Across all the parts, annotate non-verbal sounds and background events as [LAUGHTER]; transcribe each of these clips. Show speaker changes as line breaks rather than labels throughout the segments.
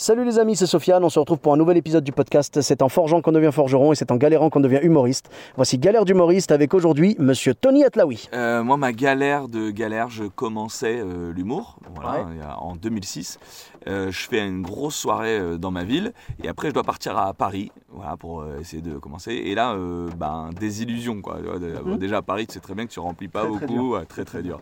Salut les amis, c'est Sofiane. On se retrouve pour un nouvel épisode du podcast. C'est en forgeant qu'on devient forgeron et c'est en galérant qu'on devient humoriste. Voici Galère d'humoriste avec aujourd'hui Monsieur Tony Atlaoui.
Euh, moi, ma galère de galère, je commençais euh, l'humour voilà,
Ouais.
en 2006. Euh, je fais une grosse soirée euh, dans ma ville et après, je dois partir à Paris voilà, pour euh, essayer de commencer. Et là, euh, ben, désillusion. Quoi.
Mhm.
Déjà, à Paris, tu sais très bien que tu remplis pas
Très, très
beaucoup. ouais, très, très dur.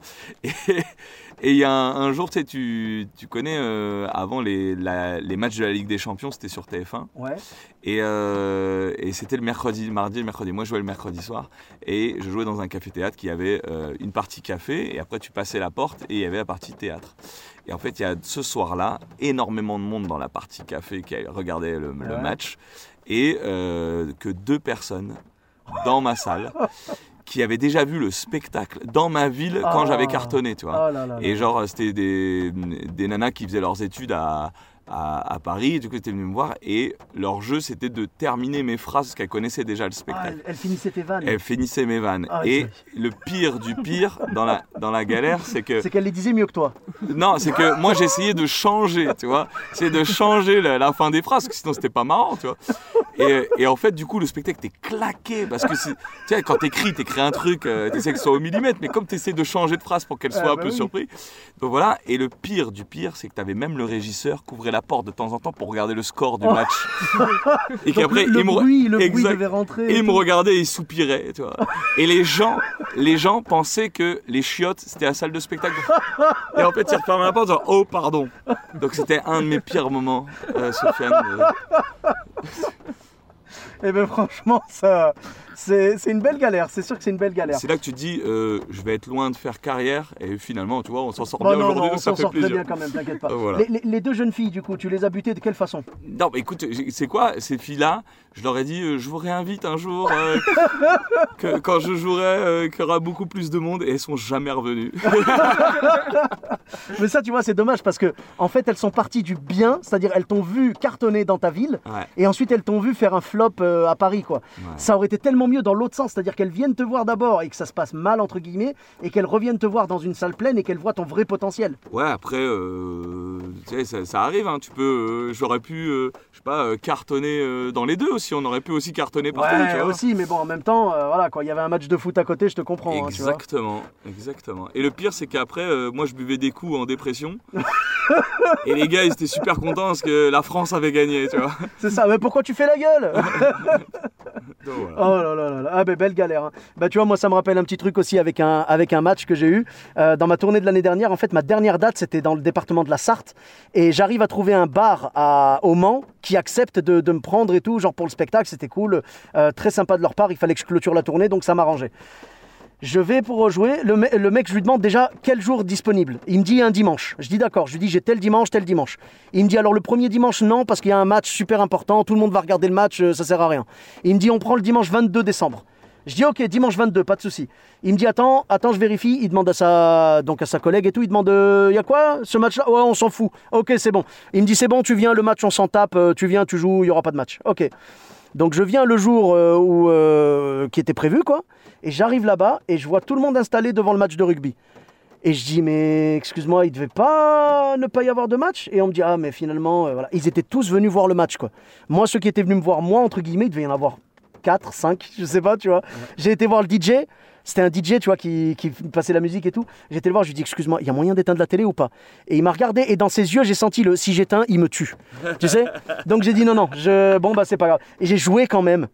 Et il y a un, un jour, tu sais, tu, tu connais euh, avant les, la- les matchs de la Ligue des Champions, c'était sur TF1.
Ouais.
Et, et c'était le mercredi, mardi le mercredi. Moi, je jouais le mercredi soir. Et je jouais dans un café-théâtre qui avait une partie café. Et après, tu passais la porte et il y avait la partie théâtre. Et en fait, il y a ce soir-là énormément de monde dans la partie café qui a- regardait le, le match. Et euh, que deux personnes dans ma salle [LAUGHS] qui avaient déjà vu le spectacle dans ma ville quand
Ah.
j'avais cartonné, tu vois.
Oh là là.
Et genre, euh, c'était des, des nanas qui faisaient leurs études à, à, à Paris. Du coup, ils étaient venus me voir. Et leur jeu, c'était de terminer mes phrases parce qu'elles connaissaient déjà le
Ah,
spectacle.
elle, elle finissait tes vannes.
Elles finissaient mes vannes.
Ah,
et
c'est-
le pire du pire dans la, dans la galère, c'est que.
C'est qu'elle les disait mieux que toi.
Non, c'est que moi, j'essayais de changer, tu vois. J'essayais de changer la, la fin des phrases, parce que sinon, c'était pas marrant, tu vois. Et, et en fait, du coup, le spectacle, t'es claqué. Parce que, c'est- tu sais, quand t'écris, t'écris un truc, euh, t'essaies que ce soit au millimètre. Mais comme t'essaies de changer de phrase pour qu'elle soit
Ah,
un
bah
peu
oui.
surprise. Donc voilà. Et le pire du pire, c'est que t'avais même le régisseur qui ouvrait la porte de temps en temps pour regarder le score du match. [LAUGHS] et
Oh.
Qu'après, il me re-
bruit, le bruit
Exact.
devait rentrer.
et
et
il me
tout.
regardait et il soupirait, tu vois. Et les gens, les gens pensaient que les chiottes, c'était la salle de spectacle. Et en fait, ils refermaient la porte en disant « Oh, pardon !» Donc c'était un de mes pires moments, euh, Sofiane. euh.
Eh ben franchement, ça, c'est une belle galère. C'est sûr que c'est une belle galère.
C'est là que tu te dis euh, Je vais être loin de faire carrière » et finalement, tu vois, on s'en sort
Bon,
bien aujourd'hui, ça
s'en
fait
sort très
plaisir.
bien quand même, t'inquiète pas. [LAUGHS]
Voilà.
Les, les- les deux jeunes filles, du coup, tu les as butées de quelle façon?
Non, mais écoute, c'est quoi ces filles-là? Je leur ai dit euh, Je vous réinvite un jour, euh, [LAUGHS] que, quand je jouerai, qu'il y aura beaucoup plus de monde » et elles sont jamais revenues. [LAUGHS]
Mais ça, tu vois, c'est dommage parce que, en fait, elles sont parties du bien, c'est-à-dire elles t'ont vu cartonner dans ta ville,
Ouais.
et ensuite elles t'ont vu faire un flop à Paris, quoi.
Ouais.
Ça aurait été tellement mieux dans l'autre sens, c'est-à-dire qu'elles viennent te voir d'abord et que ça se passe mal, entre guillemets, et qu'elles reviennent te voir dans une salle pleine et qu'elles voient ton vrai potentiel.
Ouais, après, euh, tu sais, ça, ça arrive, hein, tu peux, euh, j'aurais pu, euh, je sais pas, cartonner dans les deux aussi, on aurait pu aussi cartonner partout, tu
Ouais,
vois.
aussi, mais bon, en même temps, voilà, quoi, il y avait un match de foot à côté, je te comprends, hein, tu vois.
Exactement, exactement. Et le pire, c'est qu'après, moi, je buvais des coups en dépression. [LAUGHS] et les gars, ils étaient super contents parce que la France avait gagné, tu vois.
C'est ça, mais pourquoi tu fais la gueule? [LAUGHS]
Donc, voilà.
Oh là ah ben belle galère. hein. Bah tu vois, moi ça me rappelle un petit truc aussi avec un, avec un match que j'ai eu euh, dans ma tournée de l'année dernière. En fait, ma dernière date c'était dans le département de la Sarthe et j'arrive à trouver un bar à, au Mans qui accepte de, de me prendre et tout, genre pour le spectacle, c'était cool, Euh, très sympa de leur part. Il fallait que je clôture la tournée donc ça m'arrangeait. Je vais pour rejouer. Le, me- le mec, je lui demande déjà quel jour disponible. Il me dit un dimanche. Je dis d'accord. Je lui dis j'ai tel dimanche, tel dimanche. Il me dit alors le premier dimanche, non, parce qu'il y a un match super important. Tout le monde va regarder le match, euh, ça sert à rien. Il me dit on prend le dimanche 22 décembre. Je dis ok, dimanche 22, pas de souci. Il me dit attends, attends, je vérifie. Il demande à sa, donc à sa collègue et tout. Il demande il y a quoi ce match-là? Ouais, on s'en fout. Ok, c'est bon. Il me dit c'est bon, tu viens, le match on s'en tape. euh, Tu viens, tu joues, il y aura pas de match. Ok. Donc je viens le jour euh, où, euh, qui était prévu, quoi. Et j'arrive là-bas et je vois tout le monde installé devant le match de rugby. Et je dis, mais excuse-moi, il devait pas ne pas y avoir de match? Et on me dit, ah, mais finalement, euh, voilà. Ils étaient tous venus voir le match, quoi. Moi, ceux qui étaient venus me voir, moi, entre guillemets, il devait y en avoir 4, 5, je sais pas, tu vois. J'ai été voir le DJ. C'était un DJ, tu vois, qui, qui passait la musique et tout. Été le voir, je lui dit, excuse-moi, il y a moyen d'éteindre la télé ou pas? Et il m'a regardé et dans ses yeux, j'ai senti le si j'éteins, il me tue. tu sais? Donc j'ai dit, non, non, je... bon, bah c'est pas grave. Et j'ai joué quand même.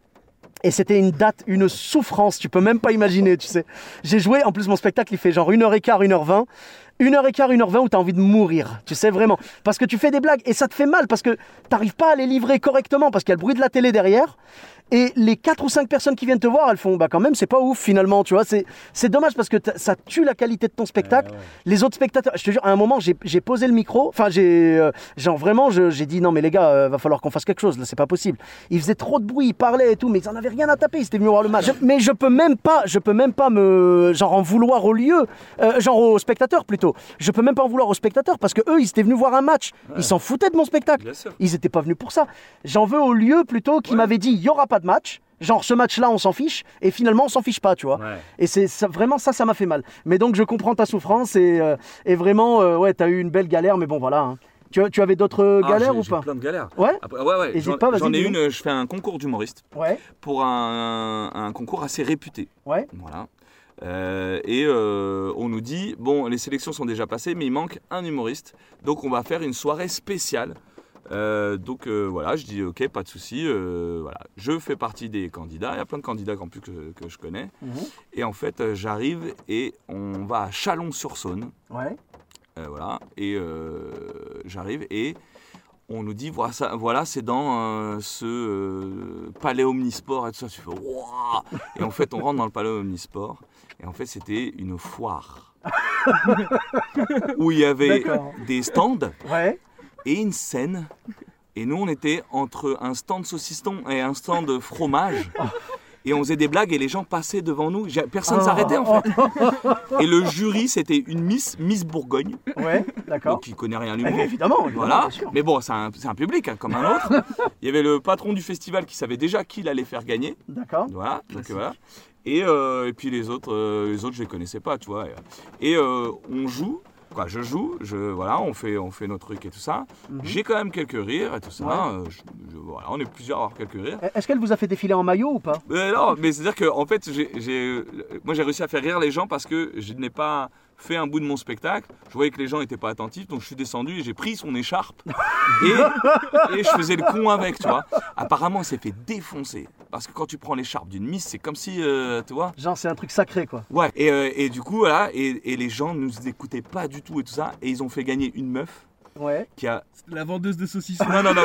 Et c'était une date, une souffrance, tu peux même pas imaginer, tu sais. J'ai joué, en plus mon spectacle il fait genre 1h15, 1h20. 1h15, 1h20 où t'as envie de mourir, tu sais vraiment. Parce que tu fais des blagues et ça te fait mal parce que t'arrives pas à les livrer correctement parce qu'il y a le bruit de la télé derrière. Et les 4 ou 5 personnes qui viennent te voir, elles font bah quand même, c'est pas ouf finalement, tu vois. C'est, c'est dommage parce que ça tue la qualité de ton spectacle. Les autres spectateurs, je te jure, à un moment, j'ai, posé le micro, enfin, j'ai, euh, genre vraiment, j'ai dit non, mais les gars, euh, va falloir qu'on fasse quelque chose, là, c'est pas possible. Ils faisaient trop de bruit, ils parlaient et tout, mais ils en avaient rien à taper, ils étaient venus voir le match. Je- mais je peux même pas, je peux même pas me, genre, en vouloir au lieu, euh, genre aux spectateurs plutôt. Je peux même pas en vouloir aux spectateurs parce que eux, ils étaient venus voir un match. Ils s'en foutaient de mon spectacle. Ils étaient pas venus pour ça. J'en veux au lieu plutôt qui m'avait dit il y aura pas de match. Genre ce match-là, on s'en fiche. Et finalement, on s'en fiche pas, tu vois.
Ouais.
Et c'est ça, vraiment ça, ça m'a fait mal. Mais donc, je comprends ta souffrance et, euh, et vraiment, euh, ouais, t'as eu une belle galère, mais bon, voilà. hein. Tu, avais d'autres euh,
Ah,
galères
j'ai-
ou
j'ai
pas?
plein de galères.
Ouais?
Après, ouais, ouais.
Hésite
J'en
pas, vas-y,
j'en ai
dis-nous.
une, euh, je fais un concours d'humoriste
Ouais,
pour un, un concours assez réputé.
ouais.
Voilà. Euh, et euh, on nous dit bon, les sélections sont déjà passées, mais il manque un humoriste. Donc on va faire une soirée spéciale. Euh, donc euh, voilà, je dis ok, pas de souci. euh, voilà, je fais partie des candidats. Il y a plein de candidats en plus que, que je connais.
Mhm.
Et en fait, j'arrive et on va à Chalon-sur-Saône.
Ouais.
Voilà, et j'arrive et on nous dit voilà, ça- voilà c'est dans ce palais omnisport et tout ça. Tu fais Wouah Et en fait, on rentre dans le palais omnisport et en fait, c'était une foire [LAUGHS] où il y avait des stands
Ouais.
Et une scène. Et nous, on était entre un stand saucisson et un stand fromage. [LAUGHS] Et on faisait des blagues et les gens passaient devant nous. Personne ne s'arrêtait en fait. [LAUGHS] Et le jury, c'était une Miss, Miss Bourgogne,
Ouais, d'accord.
qui connaît rien à
Eh,
l'humour.
évidemment, évidemment,
Voilà, mais bon, c'est un, public hein, comme un autre. [LAUGHS] Il y avait le patron du festival qui savait déjà qui l'allait faire gagner.
D'accord.
Voilà, donc voilà. Et, euh, et puis les autres, euh, les autres, je les connaissais pas, tu vois. Et euh, on joue, quoi, je joue, je, voilà, on fait, on fait nos trucs et tout ça. J'ai quand même quelques rires et tout ça.
Mhm. Ouais.
euh, je- je- voilà, on est plusieurs à avoir quelques rires.
Est-ce qu'elle vous a fait défiler en maillot ou pas?
Mais non, mais c'est-à-dire que en fait, j'ai- moi j'ai réussi à faire rire les gens parce que je n'ai pas fait un bout de mon spectacle. Je voyais que les gens n'étaient pas attentifs, donc je suis descendu et j'ai pris son écharpe [LAUGHS] et, et je faisais le con avec, tu vois. Apparemment, il s'est fait défoncer parce que quand tu prends l'écharpe d'une miss, c'est comme si, euh, tu vois.
Genre, c'est un truc sacré, quoi.
Ouais. Et, euh, et du coup, voilà, et, et les gens ne nous écoutaient pas du tout et tout ça, et ils ont fait gagner une meuf
Ouais.
qui a
La vendeuse de saucisson. [LAUGHS]
non, non, non.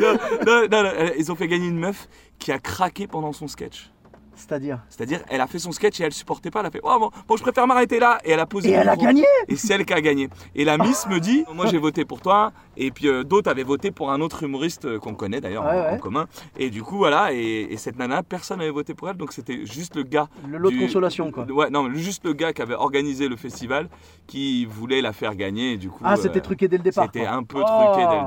non, non, non, non, Ils ont fait gagner une meuf qui a craqué pendant son sketch.
C'est-à-dire.
C'est-à-dire, elle a fait son sketch et elle supportait pas. Elle a fait, oh, bon, bon, je préfère m'arrêter là. Et elle a posé.
Et
le
elle a gagné
Et c'est elle qui a gagné. Et la Miss me dit, moi j'ai voté pour toi. Et puis euh, d'autres avaient voté pour un autre humoriste euh, qu'on connaît d'ailleurs
Ouais,
en, commun. Et du coup, voilà. Et, et cette nana, personne n'avait voté pour elle. Donc c'était juste le gars.
Le lot de consolation, quoi.
Ouais, non, juste le gars qui avait organisé le festival qui voulait la faire gagner. Et du coup,
Ah, c'était
euh,
truqué dès le départ.
C'était un peu
Oh.
truqué dès le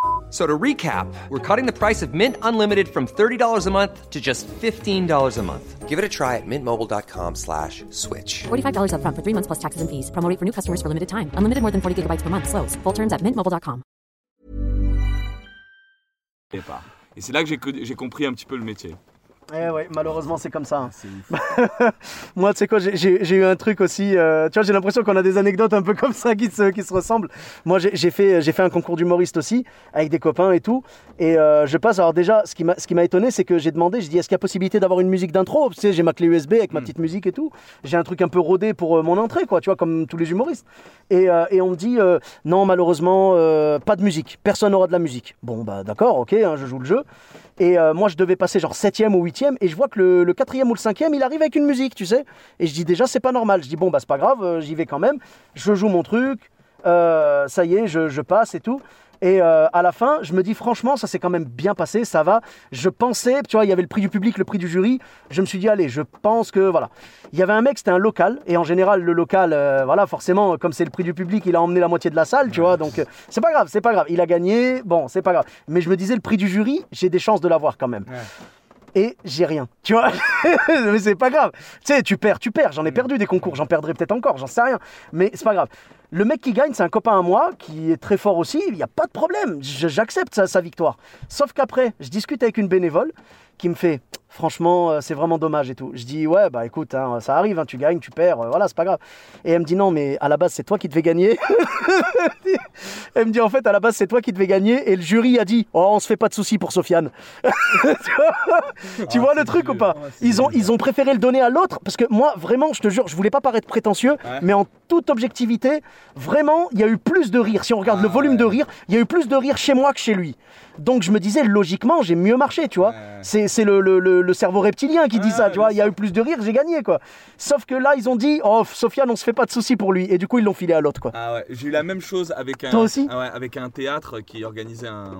F- So to recap, we're cutting the price of Mint Unlimited from $30 a month to just $15 a month. Give it a try at mintmobile.com slash switch.
$45 upfront for three months plus taxes and fees. Promo rate for new customers for limited time. Unlimited more than 40 gigabytes per month. Slows. Full terms at mintmobile.com.
départ. Et c'est là que j'ai compris un petit peu le métier.
Eh ouais, malheureusement, c'est comme ça. hein. [LAUGHS] Moi, tu sais quoi, j'ai- eu un truc aussi. euh, tu vois, j'ai l'impression qu'on a des anecdotes un peu comme ça qui se, qui se ressemblent. Moi, j'ai fait, fait un concours d'humoriste aussi, avec des copains et tout. Et euh, je passe. Alors, déjà, ce qui m'a étonné, c'est que j'ai demandé, je dis, est-ce qu'il y a possibilité d'avoir une musique d'intro? Tu sais, j'ai ma clé USB avec ma petite musique et tout. J'ai un truc un peu rodé pour euh, mon entrée, quoi, tu vois, comme tous les humoristes. Et, et on me dit, non, malheureusement, pas de musique. Personne n'aura de la musique. Bon, bah d'accord, ok, hein, je joue le jeu. Et euh, moi, je devais passer genre septième ou huitième, et je vois que le, le quatrième ou le cinquième, il arrive avec une musique, tu sais. Et je dis déjà, c'est pas normal. Je dis bon, bah c'est pas grave, euh, j'y vais quand même. Je joue mon truc, euh, ça y est, je passe et tout. Et euh, à la fin, je me dis franchement, ça s'est quand même bien passé, ça va. Je pensais, tu vois, il y avait le prix du public, le prix du jury. Je me suis dit, allez, je pense que voilà. Il y avait un mec, c'était un local, et en général, le local, euh, voilà, forcément, comme c'est le prix du public, il a emmené la moitié de la salle, tu vois. Donc, euh, c'est pas grave, c'est pas grave. Il a gagné, bon, c'est pas grave. Mais je me disais, le prix du jury, j'ai des chances de l'avoir quand même. Et j'ai rien, tu vois. [LAUGHS] mais c'est pas grave. Tu sais, tu perds, tu perds. J'en ai perdu des concours, j'en perdrai peut-être encore, j'en sais rien. Mais c'est pas grave. Le mec qui gagne, c'est un copain à moi qui est très fort aussi. Il n'y a pas de problème. J'accepte sa victoire. Sauf qu'après, je discute avec une bénévole qui me fait Franchement, euh, c'est vraiment dommage et tout. Je dis, ouais, bah écoute, hein, ça arrive, hein, tu gagnes, tu perds, euh, voilà, c'est pas grave. Et elle me dit, non, mais à la base, c'est toi qui devais gagner. [LAUGHS] elle me dit, en fait, à la base, c'est toi qui devais gagner. Et le jury a dit, oh, on se fait pas de soucis pour Sofiane. [LAUGHS] tu vois, tu vois le truc ou pas ils ont, ils ont préféré le donner à l'autre parce que moi, vraiment, je te jure, je voulais pas paraître prétentieux, mais en toute objectivité, vraiment, il y a eu plus de rire. Si on regarde le volume de rire, il y a eu plus de rire chez moi que chez lui. Donc je me disais, logiquement, j'ai mieux marché, tu vois. C'est c'est le, le- le- le cerveau reptilien qui dit ça, tu vois. Il y a eu plus de rire, j'ai gagné, quoi. Sauf que là, ils ont dit, oh, Sofiane, on se fait pas de soucis pour lui. Et du coup, ils l'ont filé à l'autre, quoi.
Ah ouais, j'ai eu la même chose avec un,
Toi aussi
ah ouais, avec un théâtre qui organisait un,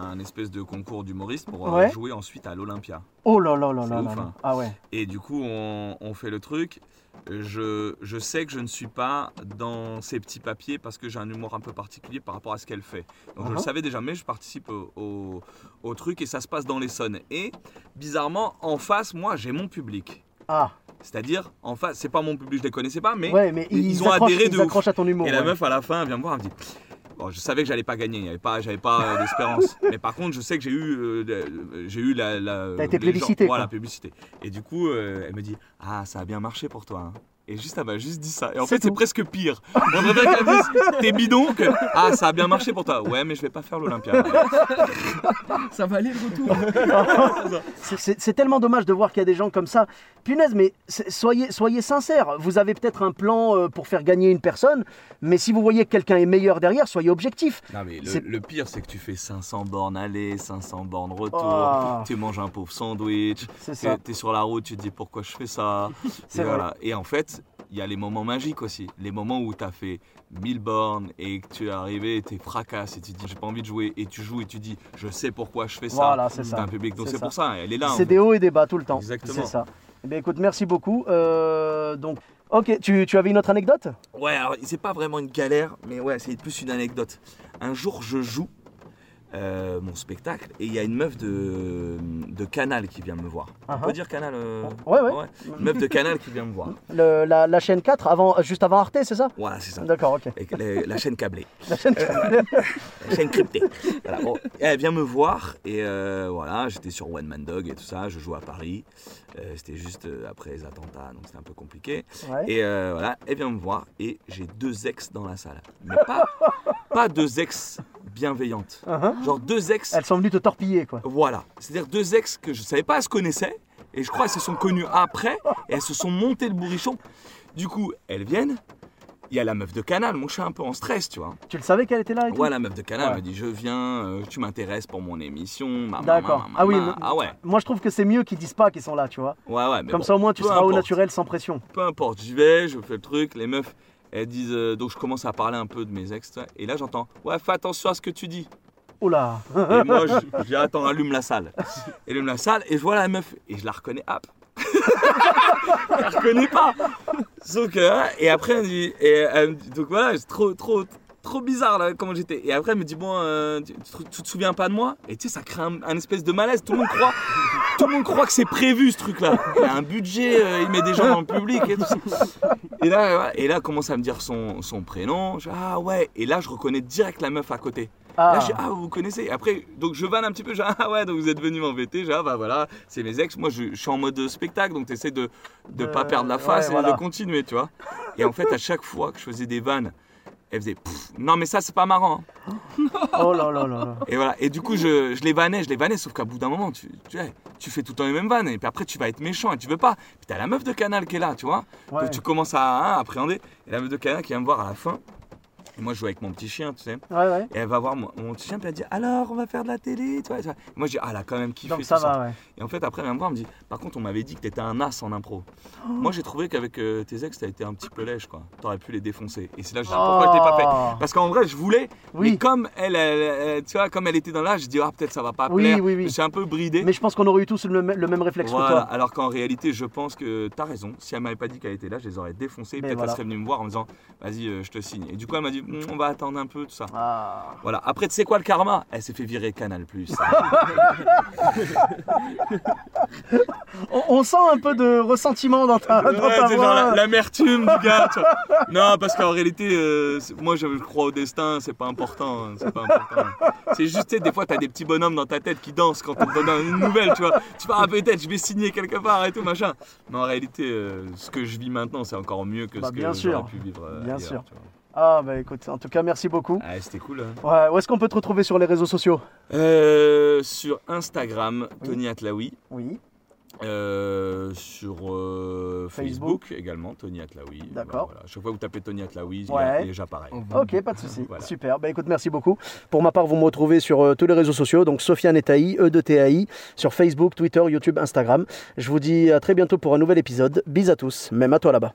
un espèce de concours d'humoristes pour euh,
Ouais.
jouer ensuite à l'Olympia.
Oh là là là là
ouf,
là.
hein.
Ah ouais.
Et du coup, on, on fait le truc. Je, je sais que je ne suis pas dans ces petits papiers parce que j'ai un humour un peu particulier par rapport à ce qu'elle fait. Donc je le
Mhm.
savais déjà, mais je participe au, au- au truc et ça se passe dans l'Essonne. Et bizarrement, en face, moi, j'ai mon public.
Ah,
C'est-à-dire, en face, c'est pas mon public, je les connaissais pas, mais,
ouais, mais
ils,
ils,
ont adhéré
ils
de ouf.
accrochent à ton humour.
Et la meuf à la fin elle vient me voir, elle me dit Bon, je savais que j'allais pas gagner, avait pas, j'avais pas euh, d'espérance. [LAUGHS] Mais par contre, je sais que j'ai eu, euh, de- j'ai eu la, la.
T'as été
gens-
plébiscité,
Voilà,
quoi.
publicité. Et du coup, euh, elle me dit Ah, ça a bien marché pour toi. hein. Et juste, elle m'a juste dit ça. Et en fait, c'est presque pire. J'aimerais bien qu'elle dise [LAUGHS] T'es bidon que Ah, ça a bien marché pour toi. Ouais, mais je vais pas faire l'Olympia. [LAUGHS]
Ça va aller le retour. [LAUGHS]
C'est- tellement dommage de voir qu'il y a des gens comme ça. Punaise, mais soyez, soyez sincères. Vous avez peut-être un plan euh, pour faire gagner une personne, mais si vous voyez que quelqu'un est meilleur derrière, soyez objectif.
Non, mais le, pire, c'est que tu fais 500 bornes aller, 500 bornes retour.
Oh.
Tu manges un pauvre sandwich.
C'est
Tu es sur la route, tu te dis pourquoi je fais ça. Voilà. et en fait, il y a les moments magiques aussi. Les moments où tu as fait 1000 bornes et que tu es arrivé et tu es fracasse et tu te dis j'ai pas envie de jouer. Et tu joues et tu dis je sais pourquoi je fais ça.
Voilà, c'est ça.
un public. Donc
C'est
pour ça, elle est là.
C'est des hauts et des bas tout le temps.
Exactement.
C'est ça. Eh bien, écoute, merci beaucoup. Euh, donc, ok, tu, tu avais une autre anecdote?
Ouais, alors c'est pas vraiment une galère, mais ouais, c'est plus une anecdote. Un jour, je joue euh, mon spectacle et il y a une meuf de, de Canal qui vient me voir. On
Uh-huh.
peut dire Canal euh,
Ouais, ouais.
Une meuf de Canal qui vient me voir.
Le- la, la chaîne 4, avant, juste avant Arte, c'est ça?
Voilà, c'est ça.
D'accord, ok.
La, la chaîne câblée.
La chaîne 4. [LAUGHS]
La chaîne cryptée. Voilà, bon. Elle vient me voir et euh, voilà, j'étais sur One Man Dog et tout ça, je joue à Paris. Euh, c'était juste euh, après les attentats, donc c'était un peu compliqué.
Ouais.
Et euh, voilà, elle vient me voir et j'ai deux ex dans la salle. Mais pas, [LAUGHS] pas deux ex bienveillantes.
Uh-huh.
Genre deux ex,
Elles sont venues te torpiller, quoi.
voilà. C'est-à-dire deux ex que je savais pas, elles se connaissaient. Et je crois qu'elles se sont connues après et elles se sont montées le bourrichon. Du coup, elles viennent. Il y a la meuf de Canal, je suis un peu en stress, tu vois.
Tu le savais qu'elle était là et tout
Ouais, la meuf de Canal
Ouais.
me dit Je viens, euh, tu m'intéresses pour mon émission.
D'accord. Ah oui.
Ah ouais.
Moi, je trouve que c'est mieux qu'ils disent pas qu'ils sont là, tu vois.
Ouais, ouais. mais
Comme
bon,
ça, au moins, tu seras au naturel sans pression.
Peu importe, j'y vais, je fais le truc. Les meufs, elles disent. euh, donc je commence à parler un peu de mes ex. Et là, j'entends Ouais, fais attention à ce que tu dis.
Oula
Et moi, dis Attends, allume la salle. [LAUGHS] Allume la salle et je vois la meuf. Et je la reconnais, hop. Je la reconnais pas. Hein, Et après, elle me dit. Et elle donc voilà, c'est trop, trop. Trop bizarre là comment j'étais. Et après elle me dit bon euh, tu, te souviens pas de moi? Et tu sais ça crée un, espèce de malaise. Tout le monde croit, tout le monde croit que c'est prévu ce truc là. Il a un budget, euh, il met des gens dans le public et là, et là elle commence à me dire son, son prénom. Je, ah ouais. Et là je reconnais direct la meuf à côté.
Ah,
Là, ah, vous connaissez. Et après, donc je vanne un petit peu, dis, ah ouais, donc vous êtes venu m'embêter. Dis, ah bah voilà, c'est mes ex. Moi, je, je suis en mode spectacle, donc tu essaies de ne pas perdre la
ouais,
face et
voilà.
de continuer, tu vois. Et en fait, à chaque fois que je faisais des vannes, elle faisait, Pff, non, mais ça, c'est pas marrant. hein. [LAUGHS]
Oh là là là.
Et voilà. Et du coup, je, je les vannais, je les vannais, sauf qu'à bout d'un moment, tu, tu fais tout le temps les mêmes vannes. Et puis après, tu vas être méchant et tu veux pas. Puis t'as la meuf de canal qui est là, tu vois.
Ouais.
Donc tu commences à hein, appréhender. Et la meuf de canal qui vient me voir à la fin. Et moi, je joue avec mon petit chien, tu sais.
Ouais, ouais.
Et elle va voir mon, mon petit chien, puis elle dit Alors, on va faire de la télé, tu vois. tu vois. Et moi, je dis Ah, elle a quand même kiffé
Donc
tout
ça
ça.
va, ouais.
Et en fait, après, elle vient me voir, elle me dit Par contre, on m'avait dit que t'étais un as en impro. Moi, j'ai trouvé qu'avec euh, tes ex, t'as été un petit peu lèche, quoi. T'aurais pu les défoncer. Et c'est là que je dis Pourquoi je t'ai pas
Oh.
fait Parce qu'en vrai, je voulais,
Oui.
mais comme elle, elle- elle- tu vois, comme elle était dans l'âge, je dis Ah, peut-être ça va pas
Oui,
plaire.
oui, oui.
Suis un peu bridé.
Mais je pense qu'on aurait eu tous le, même- le même réflexe
Voilà,
que toi.
alors qu'en réalité, je pense que t'as raison. Si elle m'avait pas dit qu'elle était là, je les aurais défoncés. Peut-être
voilà.
elle serait venue me voir en me disant Vas-y, euh, je te signe. Et du coup, elle m'a dit on va attendre un peu, tout ça.
Ah.
Voilà. Après, tu sais quoi le karma? Elle s'est fait virer Canal Plus. [LAUGHS]
On, on sent un peu de ressentiment dans ta, dans
Ouais,
ta
c'est
voix.
la- l'amertume du gars. tu vois. Non, parce qu'en réalité, euh, moi je crois au destin, c'est pas important. hein, C'est pas important. C'est juste, tu sais, des fois, t'as des petits bonhommes dans ta tête qui dansent quand on te donne une nouvelle, tu vois. Tu vas, ah, peut-être, je vais signer quelque part et tout, machin. Mais en réalité, euh, ce que je vis maintenant, c'est encore mieux que
Bah,
ce que j'aurais pu vivre. euh,
Bien
ailleurs,
sûr.
tu vois.
Ah bah écoute, en tout cas merci beaucoup.
Ah, c'était cool. hein.
Ouais, où est-ce qu'on peut te retrouver sur les réseaux sociaux?
Euh, sur Instagram,
Oui.
Tony Atlaoui.
Oui.
Euh, sur euh,
Facebook.
Facebook. également, Tony Atlaoui.
D'accord.
Voilà. Chaque fois que vous tapez Tony Atlaoui, il y a-
Ouais.
il y a j'apparais.
Ok, pas de souci. [LAUGHS]
Voilà.
Super. Bah écoute, merci beaucoup. Pour ma part, vous me retrouvez sur euh, tous les réseaux sociaux, donc Sofiane Etaï, E de TAI, sur Facebook, Twitter, YouTube, Instagram. Je vous dis à très bientôt pour un nouvel épisode. Bis à tous, même à toi là-bas.